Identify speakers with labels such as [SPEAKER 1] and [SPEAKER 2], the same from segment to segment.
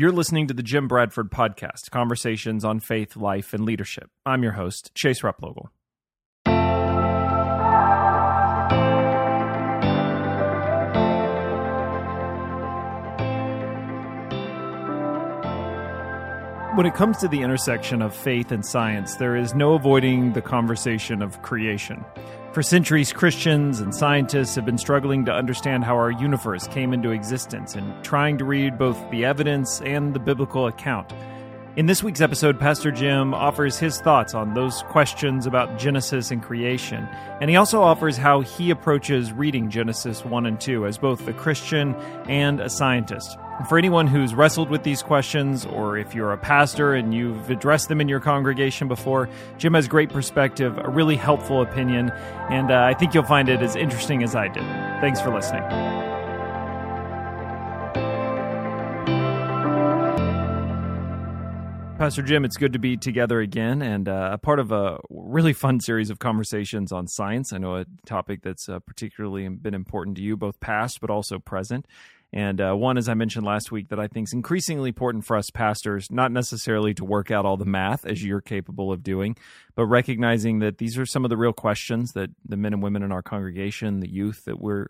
[SPEAKER 1] You're listening to the Jim Bradford Podcast, conversations on faith, life, and leadership. I'm your host, Chase Replogle. When it comes to the intersection of faith and science, there is no avoiding the conversation of creation. For centuries, Christians and scientists have been struggling to understand how our universe came into existence and trying to read both the evidence and the biblical account. In this week's episode, Pastor Jim offers his thoughts on those questions about Genesis and creation, and he also offers how he approaches reading Genesis 1 and 2 as both a Christian and a scientist. For anyone who's wrestled with these questions, or if you're a pastor and you've addressed them in your congregation before, Jim has great perspective, a really helpful opinion, and uh, I think you'll find it as interesting as I did. Thanks for listening. Pastor Jim, it's good to be together again and uh, a part of a really fun series of conversations on science. I know a topic that's uh, particularly been important to you, both past but also present. And uh, one, as I mentioned last week, that I think is increasingly important for us pastors, not necessarily to work out all the math as you're capable of doing, but recognizing that these are some of the real questions that the men and women in our congregation, the youth that we're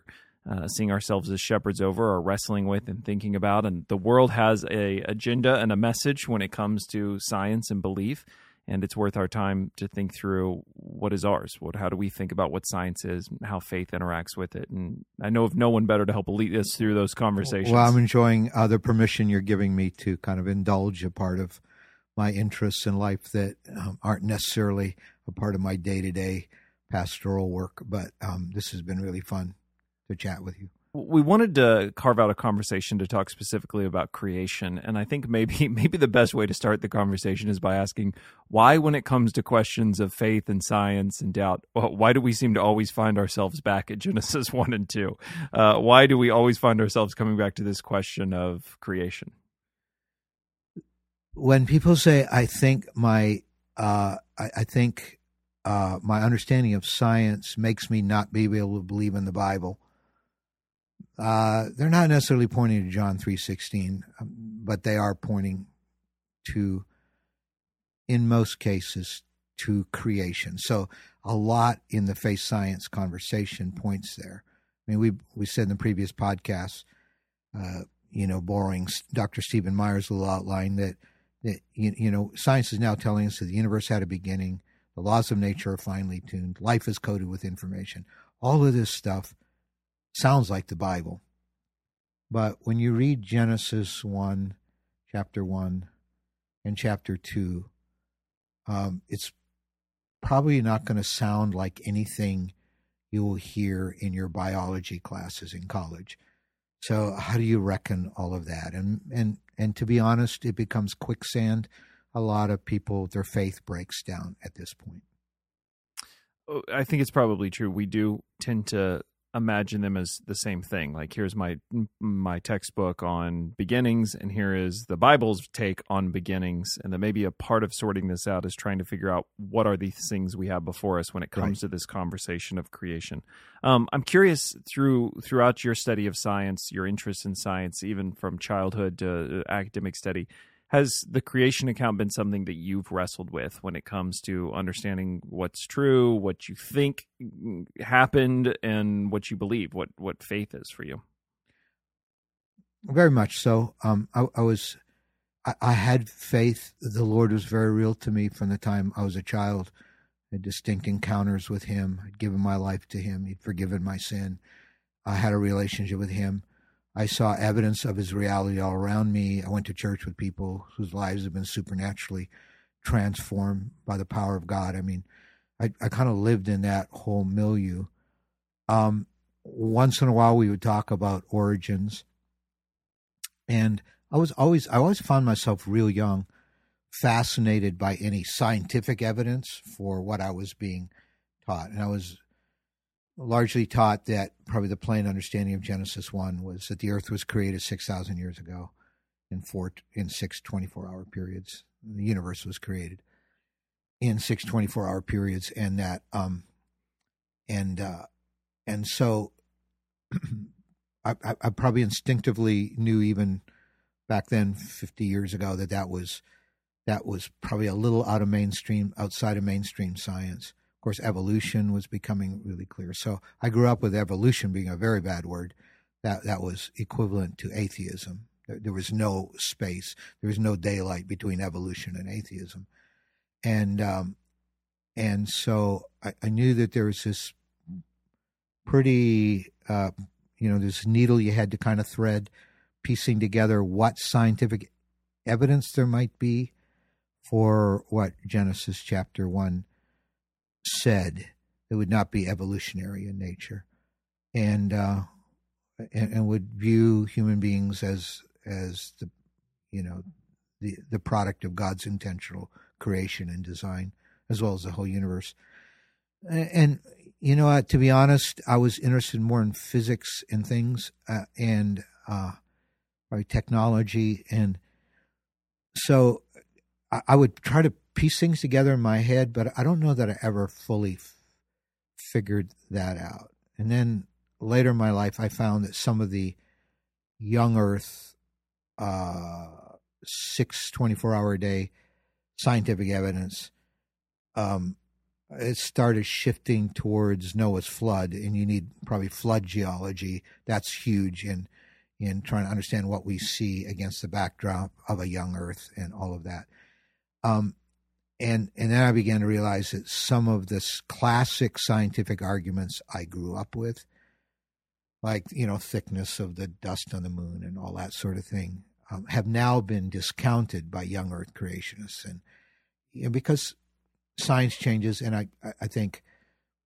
[SPEAKER 1] uh, seeing ourselves as shepherds over are wrestling with and thinking about. And the world has a agenda and a message when it comes to science and belief. And it's worth our time to think through what is ours. What, how do we think about what science is, how faith interacts with it? And I know of no one better to help lead us through those conversations.
[SPEAKER 2] Well, I'm enjoying uh, the permission you're giving me to kind of indulge a part of my interests in life that um, aren't necessarily a part of my day to day pastoral work. But um, this has been really fun to chat with you.
[SPEAKER 1] We wanted to carve out a conversation to talk specifically about creation, and I think maybe maybe the best way to start the conversation is by asking why, when it comes to questions of faith and science and doubt, why do we seem to always find ourselves back at Genesis one and two? Uh, why do we always find ourselves coming back to this question of creation?
[SPEAKER 2] When people say, "I think my," uh, I, I think uh, my understanding of science makes me not be able to believe in the Bible uh, they're not necessarily pointing to John three sixteen, um, but they are pointing to, in most cases, to creation. So a lot in the faith science conversation points there. I mean, we we said in the previous podcast, uh, you know, borrowing Dr. Stephen Meyer's little outline that that you, you know science is now telling us that the universe had a beginning, the laws of nature are finely tuned, life is coded with information. All of this stuff sounds like the Bible. But when you read Genesis 1, chapter 1, and chapter 2, um, it's probably not going to sound like anything you will hear in your biology classes in college. So how do you reckon all of that? And and and to be honest, it becomes quicksand. A lot of people their faith breaks down at this point.
[SPEAKER 1] Oh, I think it's probably true. We do tend to imagine them as the same thing. Like here's my my textbook on beginnings and here is the bible's take on beginnings. And then maybe a part of sorting this out is trying to figure out what are these things we have before us when it comes right. to this conversation of creation. Um, i'm curious through throughout your study of science your interest in science even from childhood to uh, academic study has the creation account been something that you've wrestled with when it comes to understanding what's true, what you think happened, and what you believe, what what faith is for you?
[SPEAKER 2] Very much so. Um, I, I was, I, I, had faith. The Lord was very real to me from the time I was a child. I had distinct encounters with Him. I'd given my life to Him. He'd forgiven my sin. I had a relationship with Him. I saw evidence of his reality all around me. I went to church with people whose lives have been supernaturally transformed by the power of God. I mean, I, I kind of lived in that whole milieu. Um, once in a while, we would talk about origins. And I was always, I always found myself real young, fascinated by any scientific evidence for what I was being taught. And I was largely taught that probably the plain understanding of Genesis 1 was that the earth was created 6,000 years ago in four in six 24 hour periods. The universe was created in six 24 hour periods and that um and uh and so I, I, I probably instinctively knew even back then, 50 years ago, that that was that was probably a little out of mainstream, outside of mainstream science. Of course, evolution was becoming really clear. So I grew up with evolution being a very bad word. That that was equivalent to atheism. There, there was no space. There was no daylight between evolution and atheism, and um, and so I, I knew that there was this pretty, uh, you know, this needle you had to kind of thread, piecing together what scientific evidence there might be for what Genesis chapter 1 said. It would not be evolutionary in nature. And, uh, and, and would view human beings as as the you know the the product of God's intentional creation and design, as well as the whole universe. And you know, uh, to be honest, I was interested more in physics and things, uh, and uh, technology, and so I, I, would try to piece things together in my head, but I don't know that I ever fully f- figured that out. And then later in my life, I found that some of the young Earth, uh, six 24 hour a day scientific evidence um, it started shifting towards Noah's flood, and you need probably flood geology. That's huge in in trying to understand what we see against the backdrop of a young Earth and all of that. Um, and and then I began to realize that some of this classic scientific arguments I grew up with, like you know thickness of the dust on the moon and all that sort of thing, um, have now been discounted by young Earth creationists, and because science changes, and I I think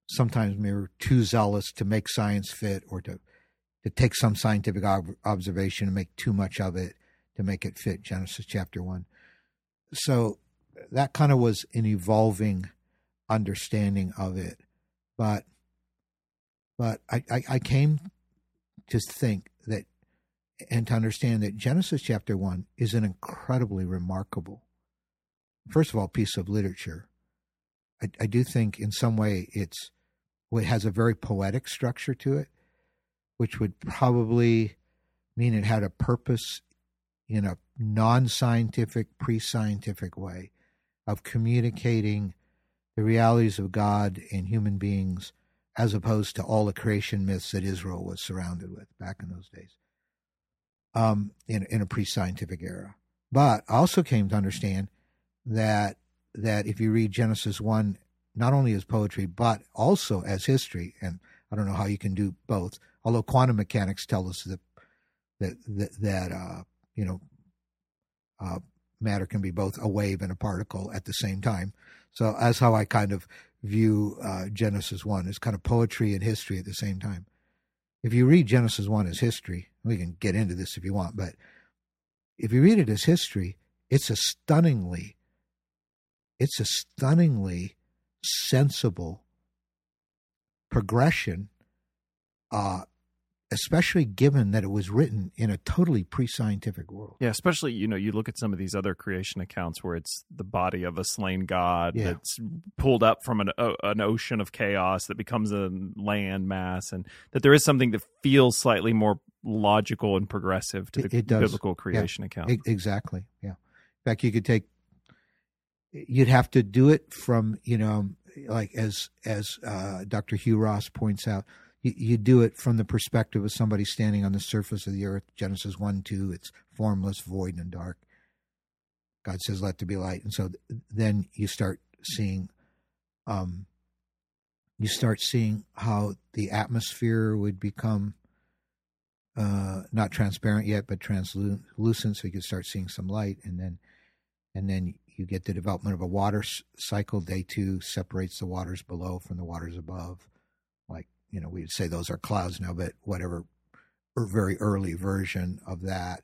[SPEAKER 2] sometimes we're too zealous to make science fit or to to take some scientific ob- observation and make too much of it to make it fit Genesis chapter one. So that kind of was an evolving understanding of it, but but I, I, I came to think that and to understand that Genesis chapter one is an incredibly remarkable, first of all, piece of literature. I, I do think in some way it's it has a very poetic structure to it, which would probably mean it had a purpose in a non-scientific, pre-scientific way of communicating the realities of God and human beings as opposed to all the creation myths that Israel was surrounded with back in those days um, in, in a pre scientific era. But I also came to understand that that if you read Genesis 1, not only as poetry, but also as history, and I don't know how you can do both, although quantum mechanics tell us that, that, that, that uh, you know, uh, matter can be both a wave and a particle at the same time. So that's how I kind of view uh, Genesis 1 as kind of poetry and history at the same time. If you read Genesis 1 as history, we can get into this if you want, but if you read it as history, it's a stunningly it's a stunningly sensible progression, uh, especially given that it was written in a totally pre-scientific world.
[SPEAKER 1] Yeah, especially you know you look at some of these other creation accounts where it's the body of a slain god yeah. that's pulled up from an an ocean of chaos that becomes a land mass, and that there is something that feels slightly more logical and progressive to the biblical creation
[SPEAKER 2] yeah,
[SPEAKER 1] account.
[SPEAKER 2] Exactly. Yeah. In fact, you could take you'd have to do it from you know like as as uh, Dr. Hugh Ross points out, you, do it from the perspective of somebody standing on the surface of the earth. Genesis one two, it's formless, void, and dark. God says, "Let there be light," and so th- then you start seeing, um, you start seeing how the atmosphere would become uh, not transparent yet, but translucent, so you could start seeing some light, and then and then you get the development of a water cycle. Day two separates the waters below from the waters above. You know, we'd say those are clouds now, but whatever or very early version of that.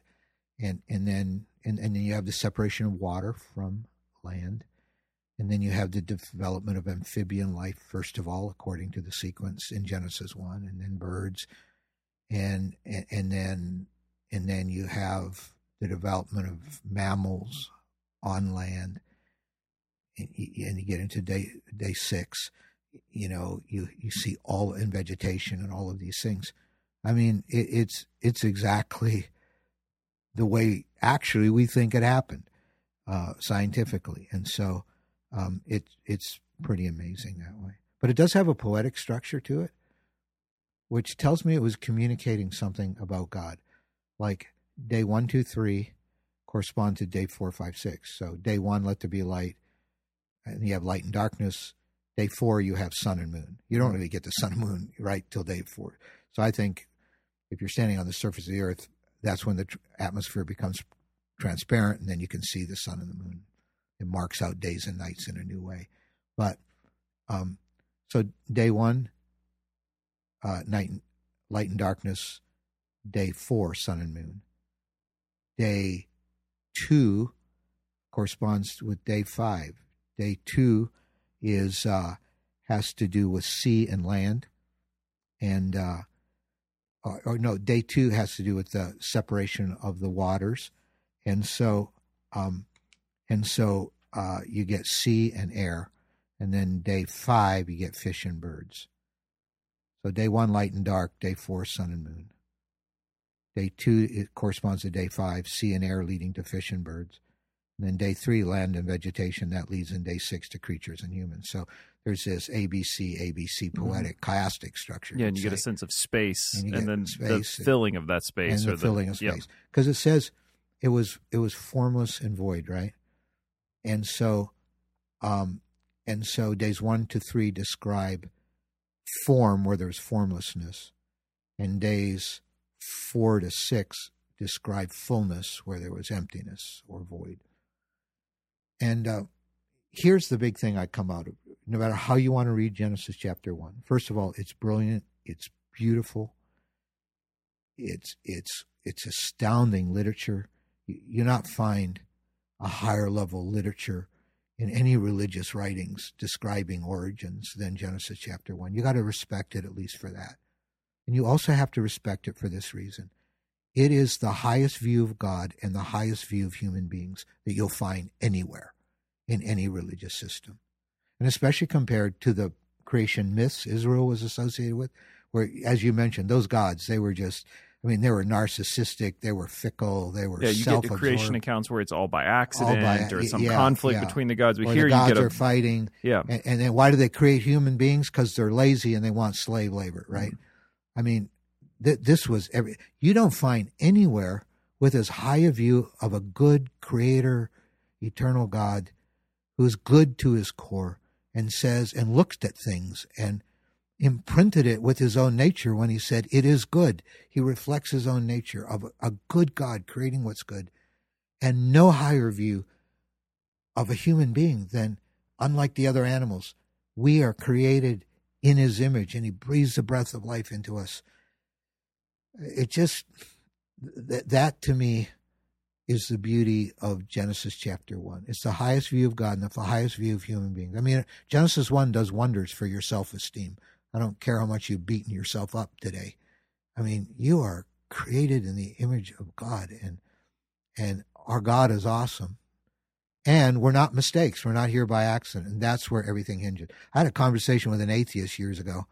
[SPEAKER 2] And, and then, and, and then you have the separation of water from land. And then you have the development of amphibian life, first of all, according to the sequence in Genesis 1, and then birds. And, and, and then, and then you have the development of mammals on land, and you get into day day six, you know, you you see all in vegetation and all of these things. I mean, it, it's it's exactly the way actually we think it happened uh, scientifically. And so um, it, it's pretty amazing that way. But it does have a poetic structure to it, which tells me it was communicating something about God. Like day one, two, three correspond to day four, five, six. So day one, let there be light, and you have light and darkness. Day four, you have sun and moon. You don't really get the sun and moon right till day four. So I think if you're standing on the surface of the earth, that's when the tr- atmosphere becomes transparent, and then you can see the sun and the moon. It marks out days and nights in a new way. But um, so day one, uh, night, light and darkness. Day four, sun and moon. Day two corresponds with day five. Day two is uh, has to do with sea and land, and uh, or, or, no, day two has to do with the separation of the waters, and so um, and so uh, you get sea and air, and then day five you get fish and birds. So day one light and dark, day four sun and moon. Day two it corresponds to day five, sea and air leading to fish and birds. And then day three, land and vegetation, that leads in day six to creatures and humans. So there's this ABC, ABC mm-hmm. poetic, mm-hmm. chiastic structure.
[SPEAKER 1] Yeah, and you
[SPEAKER 2] say.
[SPEAKER 1] get a sense of space and, and then space the filling of that space.
[SPEAKER 2] And the, the filling of space. Because yep. it says it was it was formless and void, right? And so um and so days one to three describe form where there's formlessness. And days four to six describe fullness where there was emptiness or void. And uh, here's the big thing I come out of no matter how you want to read Genesis chapter one. First of all, it's brilliant, it's beautiful, it's it's it's astounding literature. You not find a higher level literature in any religious writings describing origins than Genesis chapter one. You got to respect it at least for that. And you also have to respect it for this reason. It is the highest view of God and the highest view of human beings that you'll find anywhere in any religious system. And especially compared to the creation myths Israel was associated with, where, as you mentioned, those gods, they were just, I mean, they were narcissistic, they were fickle, they were
[SPEAKER 1] yeah. You get the creation accounts where it's all by accident all by, or some yeah, conflict yeah. between the gods. But or here
[SPEAKER 2] the gods
[SPEAKER 1] you get
[SPEAKER 2] a, are fighting.
[SPEAKER 1] Yeah,
[SPEAKER 2] and, and, then why do they create human beings? Because they're lazy and they want slave labor, right? Mm-hmm. I mean, th- this was every. You don't find anywhere with as high a view of a good creator, eternal God, who is good to his core and says and looked at things and imprinted it with his own nature when he said, It is good. He reflects his own nature of a good God creating what's good, and no higher view of a human being than, unlike the other animals, we are created in his image and he breathes the breath of life into us. It just, that, that to me is the beauty of Genesis chapter 1. It's the highest view of God and the highest view of human beings. I mean, Genesis 1 does wonders for your self esteem. I don't care how much you've beaten yourself up today. I mean, you are created in the image of God and and our God is awesome. And we're not mistakes. We're not here by accident. And that's where everything hinges. I had a conversation with an atheist years ago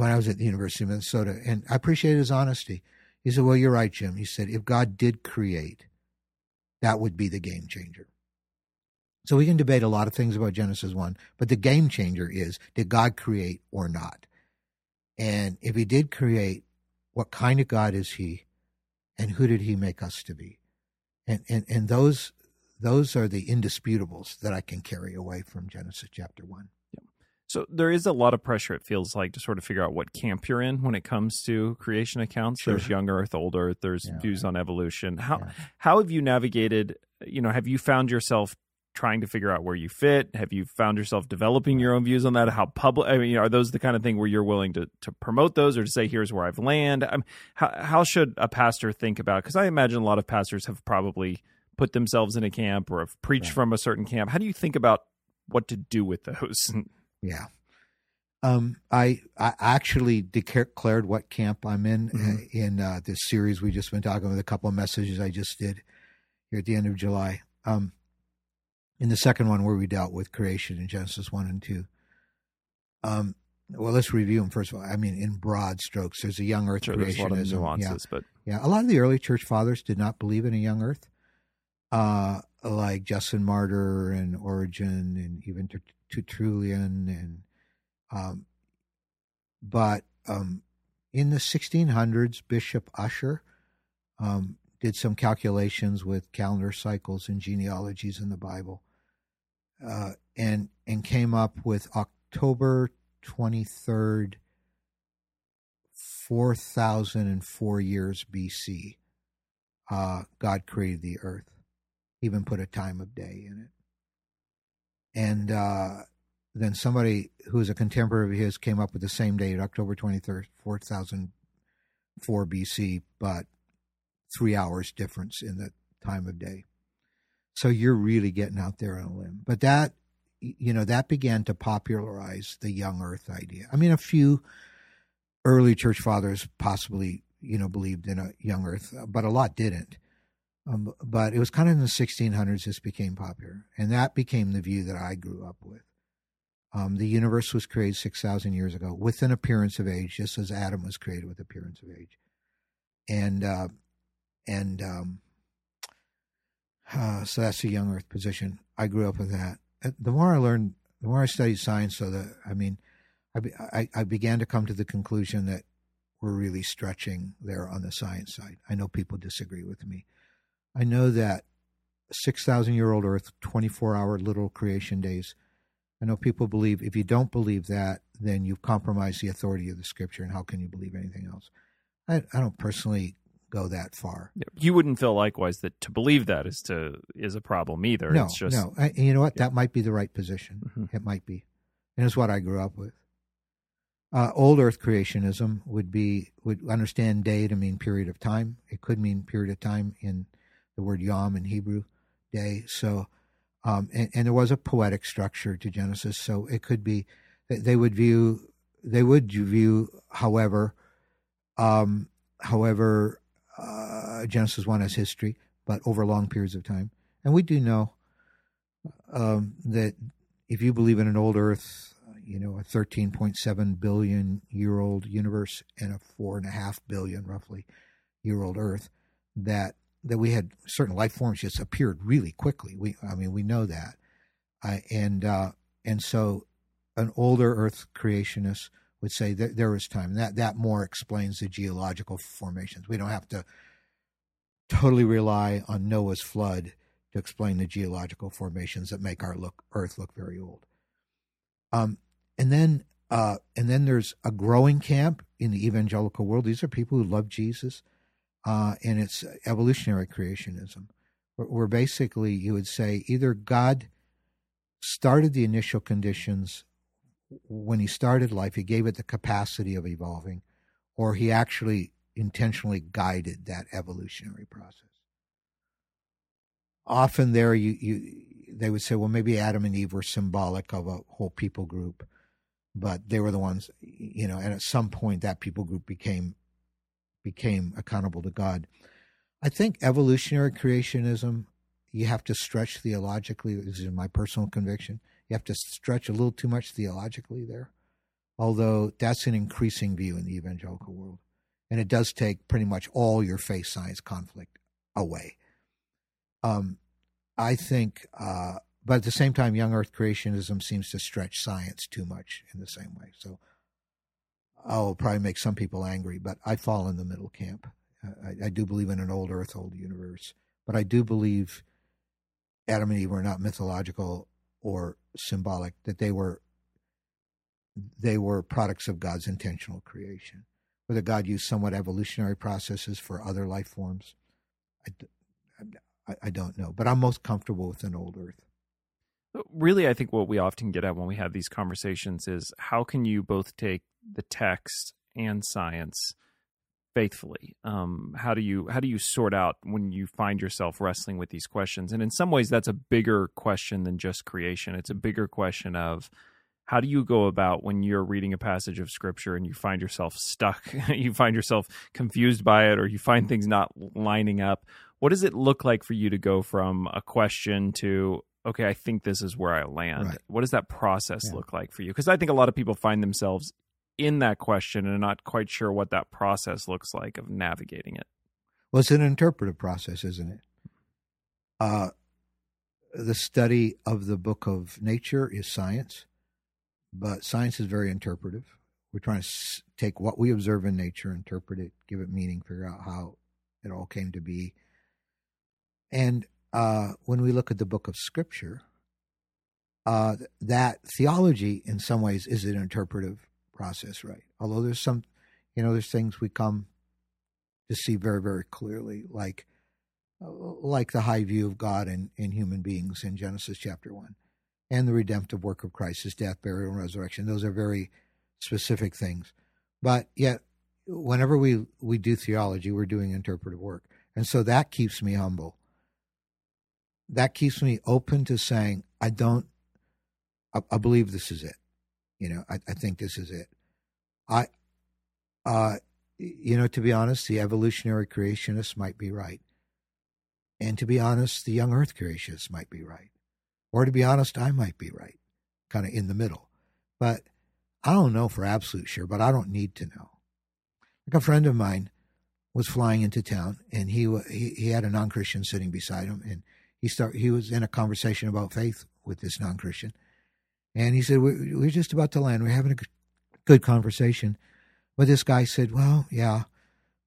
[SPEAKER 2] when I was at the University of Minnesota, and I appreciate his honesty. He said, Well, you're right, Jim. He said, If God did create, that would be the game changer. So we can debate a lot of things about Genesis 1, but the game changer is did God create or not? And if he did create, what kind of God is he? And who did he make us to be? And and, and those those are the indisputables that I can carry away from Genesis chapter 1.
[SPEAKER 1] So there is a lot of pressure, it feels like, to sort of figure out what camp you're in when it comes to creation accounts. Sure. There's young Earth, old Earth. There's yeah, views on evolution. How yeah. how have you navigated? You know, have you found yourself trying to figure out where you fit? Have you found yourself developing your own views on that? How public? I mean, are those the kind of thing where you're willing to to promote those, or to say, "Here's where I've land"? I how how should a pastor think about? Because I imagine a lot of pastors have probably put themselves in a camp or have preached right. from a certain camp. How do you think about what to do with those?
[SPEAKER 2] Yeah. Um, I I actually declared what camp I'm in mm-hmm. Uh, in uh, this series we just been talking with a couple of messages I just did here at the end of July. Um, in the second one where we dealt with creation in Genesis one and two. Um, well, let's review them first of all. I mean, in broad strokes, there's a young Earth
[SPEAKER 1] sure,
[SPEAKER 2] creationism.
[SPEAKER 1] nuances,
[SPEAKER 2] yeah.
[SPEAKER 1] but
[SPEAKER 2] Yeah, a lot of the early church fathers did not believe in a young earth, uh, like Justin Martyr and Origen and even Tertullian and um, but um, in the 1600s, Bishop Ussher um, did some calculations with calendar cycles and genealogies in the Bible, uh, and and came up with October 23rd, 4004 years BC. Uh, God created the earth, even put a time of day in it. And uh, then somebody who is a contemporary of his came up with the same date, October 23rd, 4004 BC, but three hours difference in the time of day. So you're really getting out there on a limb. But that, you know, that began to popularize the young earth idea. I mean, a few early church fathers possibly, you know, believed in a young earth, but a lot didn't. Um, but it was kind of in the 1600s this became popular. And that became the view that I grew up with. Um, the universe was created 6,000 years ago with an appearance of age, just as Adam was created with appearance of age. And, uh, and, um, uh, so that's the young earth position. I grew up with that. The more I learned, the more I studied science, so that, I mean, I, I, I began to come to the conclusion that we're really stretching there on the science side. I know people disagree with me. I know that 6,000 year old Earth, 24 hour little creation days, I know people believe if you don't believe that, then you've compromised the authority of the scripture, and how can you believe anything else? I, I don't personally go that far.
[SPEAKER 1] You wouldn't feel likewise that to believe that is to is a problem either.
[SPEAKER 2] No,
[SPEAKER 1] it's just,
[SPEAKER 2] no. I, you know what? Yeah. That might be the right position. Mm-hmm. It might be, and it's what I grew up with. Uh, old Earth creationism would be would understand day to mean period of time. It could mean period of time in the word yom in Hebrew, day. So um, and, and, there was a poetic structure to Genesis, so it could be they would view they would view, however, um, however, uh, Genesis one as history, but over long periods of time. And we do know um, that if you believe in an old Earth, you know, a 13.7 billion year old universe and a four and a half billion roughly year old Earth, that that we had certain life forms just appeared really quickly. We, I mean, we know that, and uh, and so an older Earth creationist would say that there was time. That that more explains the geological formations. We don't have to totally rely on Noah's flood to explain the geological formations that make our look Earth look very old. Um, and then uh, and then there's a growing camp in the evangelical world. These are people who love Jesus uh, and it's evolutionary creationism, where, where basically you would say either God started the initial conditions when he started life, he gave it the capacity of evolving, or he actually intentionally guided that evolutionary process. Often there you, you they would say, well, maybe Adam and Eve were symbolic of a whole people group, but they were the ones, you know, and at some point that people group became became accountable to God. I think evolutionary creationism, you have to stretch theologically. This is my personal conviction. You have to stretch a little too much theologically there, although that's an increasing view in the evangelical world. And it does take pretty much all your faith science conflict away. Um, I think, uh, but at the same time, young earth creationism seems to stretch science too much in the same way. So I'll probably make some people angry, but I fall in the middle camp. I, I, do believe in an old earth, old universe, but I do believe Adam and Eve were not mythological or symbolic; that they were they were products of God's intentional creation. Whether God used somewhat evolutionary processes for other life forms, I, I, I don't know. But I'm most comfortable with an old earth.
[SPEAKER 1] Really, I think what we often get at when we have these conversations is how can you both take the text and science faithfully? Um, how do you how do you sort out when you find yourself wrestling with these questions? And in some ways that's a bigger question than just creation. It's a bigger question of how do you go about when you're reading a passage of scripture and you find yourself stuck you find yourself confused by it or you find things not lining up? What does it look like for you to go from a question to okay i think this is where i land right. what does that process yeah. look like for you because i think a lot of people find themselves in that question and not quite sure what that process looks like of navigating it.
[SPEAKER 2] Well, it's an interpretive process, isn't it? Uh, the study of the book of nature is science, but science is very interpretive. We're trying to take what we observe in nature, interpret it, give it meaning, figure out how it all came to be. And uh, when we look at the book of Scripture, uh, that theology, in some ways, is an interpretive process, right? Although there's some, you know, there's things we come to see very, very clearly, like like the high view of God and, and human beings in Genesis chapter one, and the redemptive work of Christ, his death, burial, and resurrection. Those are very specific things, but yet, whenever we we do theology, we're doing interpretive work, and so that keeps me humble. That keeps me open to saying, I don't. I, I believe this is it. You know, I, I think this is it. I, uh, you know, to be honest, the evolutionary creationists might be right. And to be honest, the young earth creationists might be right. Or to be honest, I might be right, kind of in the middle. But I don't know for absolute sure, but I don't need to know. Like a friend of mine was flying into town and he, he, he had a non Christian sitting beside him and he start he was in a conversation about faith with this non Christian. And he said, we're, we're just about to land. We're having a good conversation. But this guy said, Well, yeah,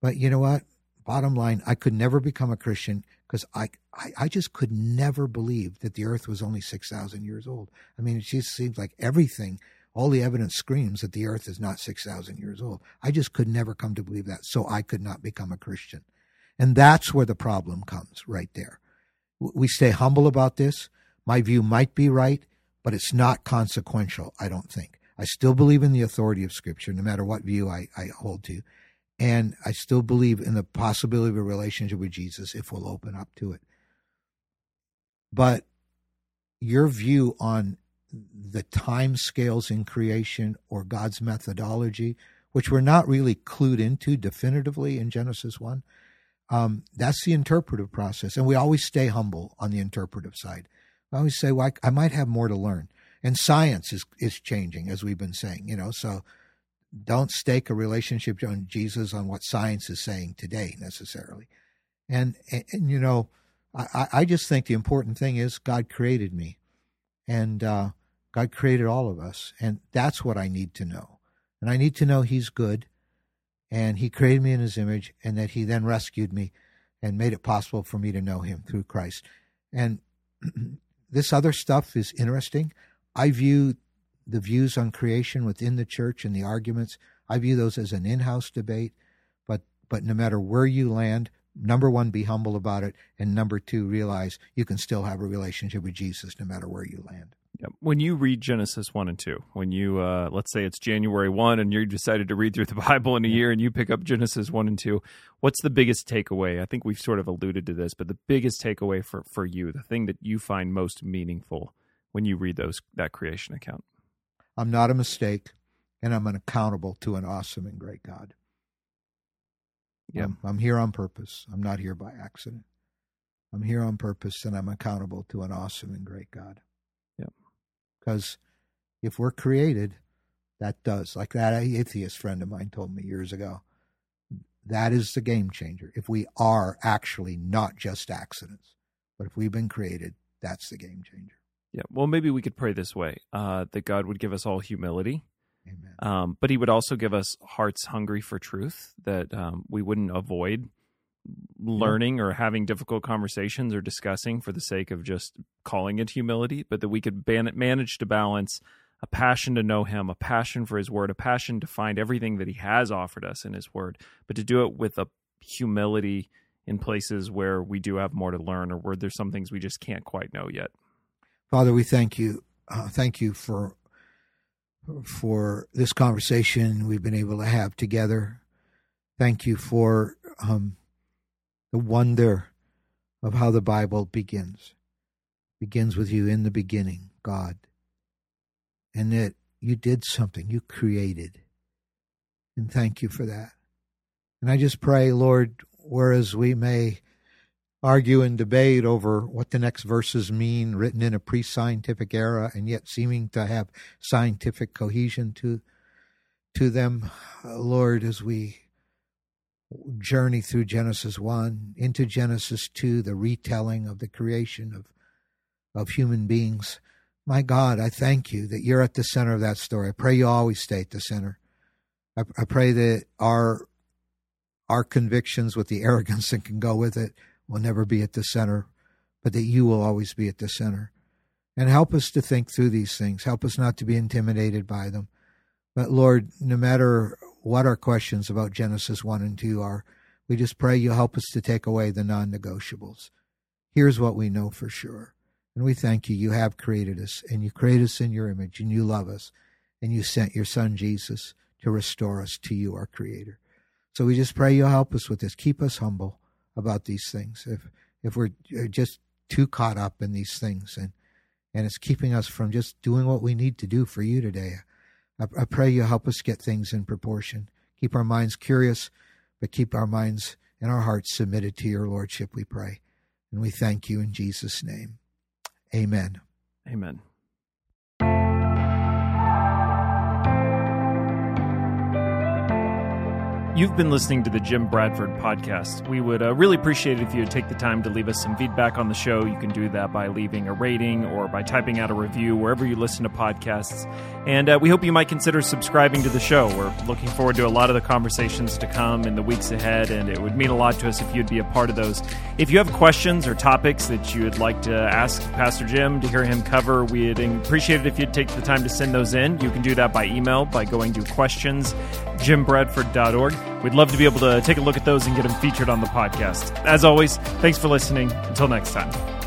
[SPEAKER 2] but you know what? Bottom line, I could never become a Christian because I, I, I just could never believe that the earth was only 6,000 years old. I mean, it just seems like everything, all the evidence screams that the earth is not 6,000 years old. I just could never come to believe that. So I could not become a Christian. And that's where the problem comes right there. We stay humble about this. My view might be right, but it's not consequential, I don't think. I still believe in the authority of Scripture, no matter what view I, I hold to. And I still believe in the possibility of a relationship with Jesus if we'll open up to it. But your view on the time scales in creation or God's methodology, which we're not really clued into definitively in Genesis 1, um, that's the interpretive process. And we always stay humble on the interpretive side. I always say, well, I, I might have more to learn. And science is is changing as we've been saying you know so don't stake a relationship on jesus on what science is saying today necessarily. And and, and you know I, I just think the important thing is god created me. And uh, god created all of us. And that's what i need to know. And i need to know he's good and he created me in his image and that he then rescued me and made it possible for me to know him through christ and this other stuff is interesting I view the views on creation within the church and the arguments, I view those as an in house debate. But, but no matter where you land, number one, be humble about it. And number two, realize you can still have a relationship with Jesus no matter where you land.
[SPEAKER 1] When you read Genesis 1 and 2, when you, uh, let's say it's January 1 and you decided to read through the Bible in a year and you pick up Genesis 1 and 2, what's the biggest takeaway? I think we've sort of alluded to this, but the biggest takeaway for, for you, the thing that you find most meaningful when you read those that creation account.
[SPEAKER 2] I'm not a mistake, and I'm accountable to an awesome and great God.
[SPEAKER 1] Yeah,
[SPEAKER 2] I'm, I'm here on purpose. I'm not here by accident. I'm here on purpose, and I'm accountable to an awesome and great God. Because if we're created, that does like that atheist friend of mine told me years ago. That is the game changer. If we are actually not just accidents, but if we've been created, that's the game changer.
[SPEAKER 1] Yeah. Well, maybe we could pray this way uh, that God would give us all humility.
[SPEAKER 2] Amen.
[SPEAKER 1] Um, but he would also give us hearts hungry for truth, that um, we wouldn't avoid learning or having difficult conversations or discussing for the sake of just calling it humility, but that we could ban- manage to balance a passion to know him, a passion for his word, a passion to find everything that he has offered us in his word, but to do it with a humility in places where we do have more to learn or where there's some things we just can't quite know yet.
[SPEAKER 2] Father, we thank you. Uh, thank you for for this conversation we've been able to have together. Thank you for um, the wonder of how the Bible begins. It begins with you in the beginning, God, and that you did something, you created. And thank you for that. And I just pray, Lord, whereas we may argue and debate over what the next verses mean, written in a pre scientific era and yet seeming to have scientific cohesion to, to them. Lord, as we journey through Genesis 1 into Genesis 2, the retelling of the creation of, of human beings. My God, I thank you that you're at the center of that story. I pray you always stay at the center. I, I pray that our our convictions with the arrogance that can go with it will never be at the center, but that you will always be at the center. And help us to think through these things. Help us not to be intimidated by them. But Lord, no matter what our questions about Genesis 1 and 2 are, we just pray you help us to take away the non negotiables. Here's what we know for sure. And we thank you. You have created us, and you create us in your image, and you love us, and you sent your son Jesus to restore us to you, our Creator. So we just pray you'll help us with this. Keep us humble about these things. If if we're uh, just too caught up in these things and and it's keeping us from just doing what we need to do for you today. I, I pray you help us get things in proportion. Keep our minds curious, but keep our minds and our hearts submitted to your lordship, we pray. And we thank you in Jesus' name. Amen.
[SPEAKER 1] Amen. You've been listening to the Jim Bradford podcast. We would uh, really appreciate it if you would take the time to leave us some feedback on the show. You can do that by leaving a rating or by typing out a review wherever you listen to podcasts. And uh, we hope you might consider subscribing to the show. We're looking forward to a lot of the conversations to come in the weeks ahead, and it would mean a lot to us if you'd be a part of those. If you have questions or topics that you would like to ask Pastor Jim to hear him cover, we'd appreciate it if you'd take the time to send those in. You can do that by email by going to questions jimbradford.org. We'd love to be able to take a look at those and get them featured on the podcast. As always, thanks for listening. Until next time.